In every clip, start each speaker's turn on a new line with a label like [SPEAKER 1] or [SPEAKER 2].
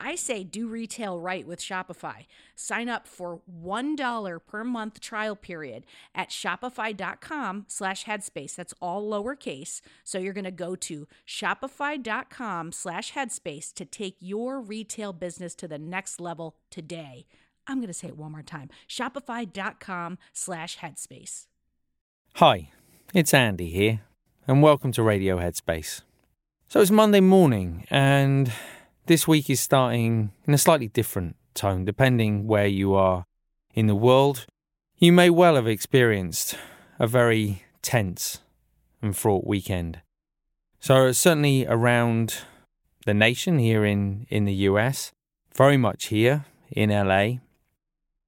[SPEAKER 1] I say do retail right with Shopify. Sign up for $1 per month trial period at shopify.com slash headspace. That's all lowercase. So you're going to go to shopify.com slash headspace to take your retail business to the next level today. I'm going to say it one more time. Shopify.com slash headspace.
[SPEAKER 2] Hi, it's Andy here, and welcome to Radio Headspace. So it's Monday morning, and this week is starting in a slightly different tone, depending where you are in the world. You may well have experienced a very tense and fraught weekend. So, certainly around the nation here in, in the US, very much here in LA,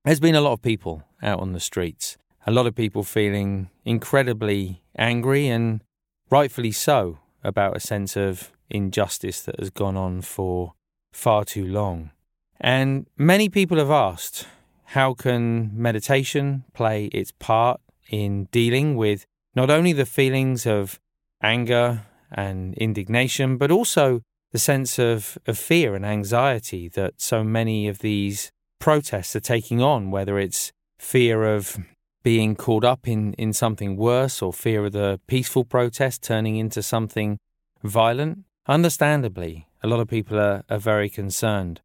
[SPEAKER 2] there's been a lot of people out on the streets. A lot of people feeling incredibly angry and rightfully so about a sense of injustice that has gone on for far too long. And many people have asked how can meditation play its part in dealing with not only the feelings of anger and indignation, but also the sense of, of fear and anxiety that so many of these protests are taking on, whether it's fear of being caught up in, in something worse or fear of the peaceful protest turning into something violent. Understandably, a lot of people are, are very concerned.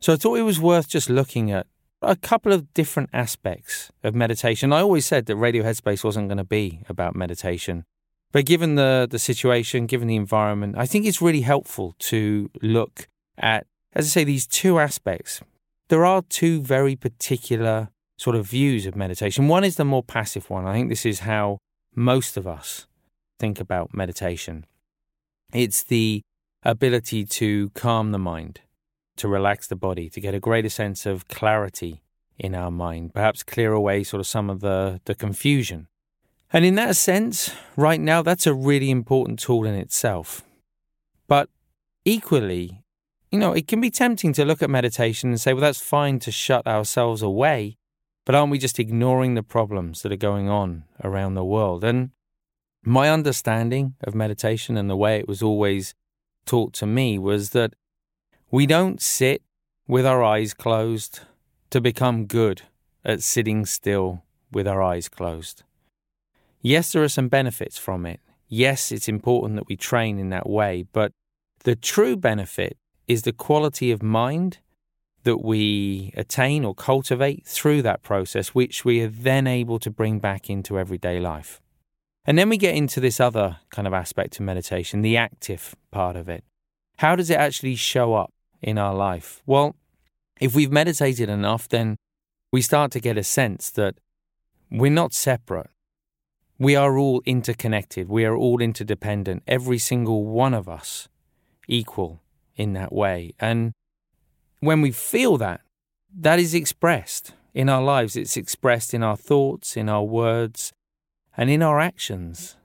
[SPEAKER 2] So I thought it was worth just looking at a couple of different aspects of meditation. I always said that Radio Headspace wasn't going to be about meditation. But given the, the situation, given the environment, I think it's really helpful to look at, as I say, these two aspects. There are two very particular sort of views of meditation. One is the more passive one. I think this is how most of us think about meditation. It's the ability to calm the mind, to relax the body, to get a greater sense of clarity in our mind, perhaps clear away sort of some of the, the confusion. And in that sense, right now, that's a really important tool in itself. But equally, you know, it can be tempting to look at meditation and say, well, that's fine to shut ourselves away, but aren't we just ignoring the problems that are going on around the world? And my understanding of meditation and the way it was always taught to me was that we don't sit with our eyes closed to become good at sitting still with our eyes closed. Yes, there are some benefits from it. Yes, it's important that we train in that way, but the true benefit is the quality of mind that we attain or cultivate through that process, which we are then able to bring back into everyday life. And then we get into this other kind of aspect of meditation, the active part of it. How does it actually show up in our life? Well, if we've meditated enough, then we start to get a sense that we're not separate. We are all interconnected. We are all interdependent. Every single one of us equal in that way. And when we feel that, that is expressed in our lives. It's expressed in our thoughts, in our words, and in our actions.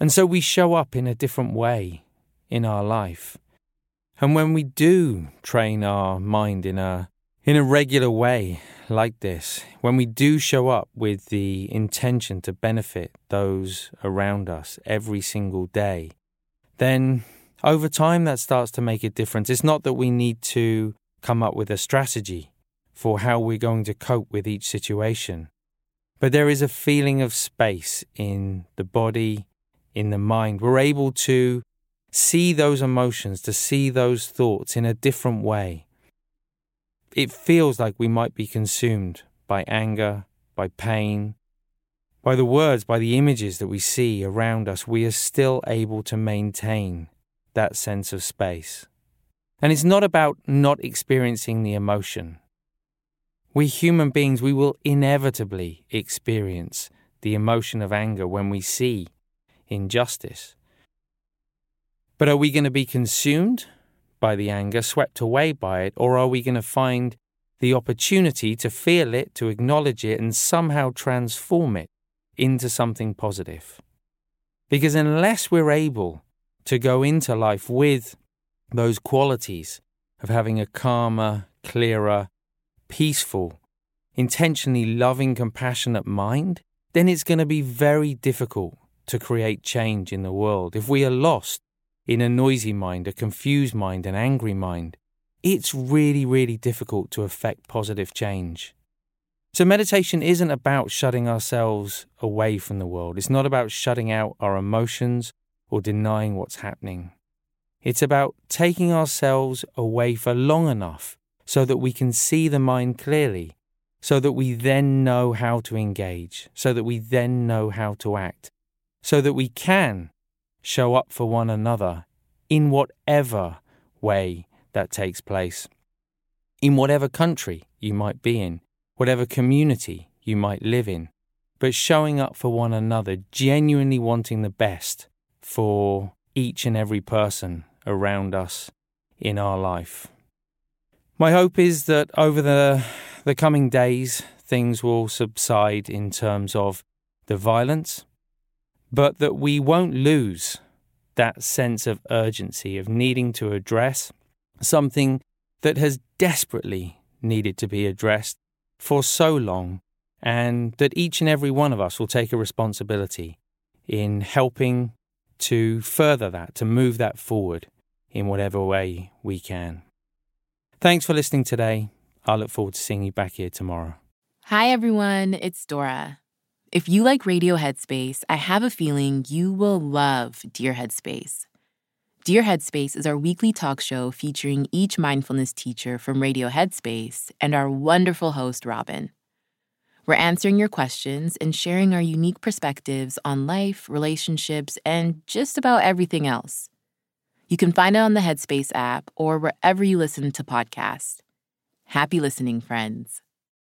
[SPEAKER 2] And so we show up in a different way in our life. And when we do train our mind in a in a regular way like this, when we do show up with the intention to benefit those around us every single day, then over time that starts to make a difference. It's not that we need to come up with a strategy for how we're going to cope with each situation, but there is a feeling of space in the body, in the mind. We're able to see those emotions, to see those thoughts in a different way. It feels like we might be consumed by anger, by pain, by the words, by the images that we see around us. We are still able to maintain that sense of space. And it's not about not experiencing the emotion. We human beings, we will inevitably experience the emotion of anger when we see injustice. But are we going to be consumed by the anger, swept away by it, or are we going to find the opportunity to feel it, to acknowledge it, and somehow transform it into something positive? Because unless we're able to go into life with those qualities of having a calmer, clearer, peaceful, intentionally loving, compassionate mind, then it's going to be very difficult to create change in the world. If we are lost in a noisy mind, a confused mind, an angry mind, it's really, really difficult to affect positive change. So, meditation isn't about shutting ourselves away from the world. It's not about shutting out our emotions or denying what's happening. It's about taking ourselves away for long enough so that we can see the mind clearly, so that we then know how to engage, so that we then know how to act, so that we can show up for one another in whatever way that takes place, in whatever country you might be in, whatever community you might live in, but showing up for one another, genuinely wanting the best for each and every person around us in our life. My hope is that over the, the coming days, things will subside in terms of the violence, but that we won't lose that sense of urgency of needing to address something that has desperately needed to be addressed for so long, and that each and every one of us will take a responsibility in helping to further that, to move that forward in whatever way we can. Thanks for listening today. I look forward to seeing you back here tomorrow.
[SPEAKER 3] Hi, everyone. It's Dora. If you like Radio Headspace, I have a feeling you will love Dear Headspace. Dear Headspace is our weekly talk show featuring each mindfulness teacher from Radio Headspace and our wonderful host, Robin. We're answering your questions and sharing our unique perspectives on life, relationships, and just about everything else. You can find it on the Headspace app or wherever you listen to podcasts. Happy listening, friends.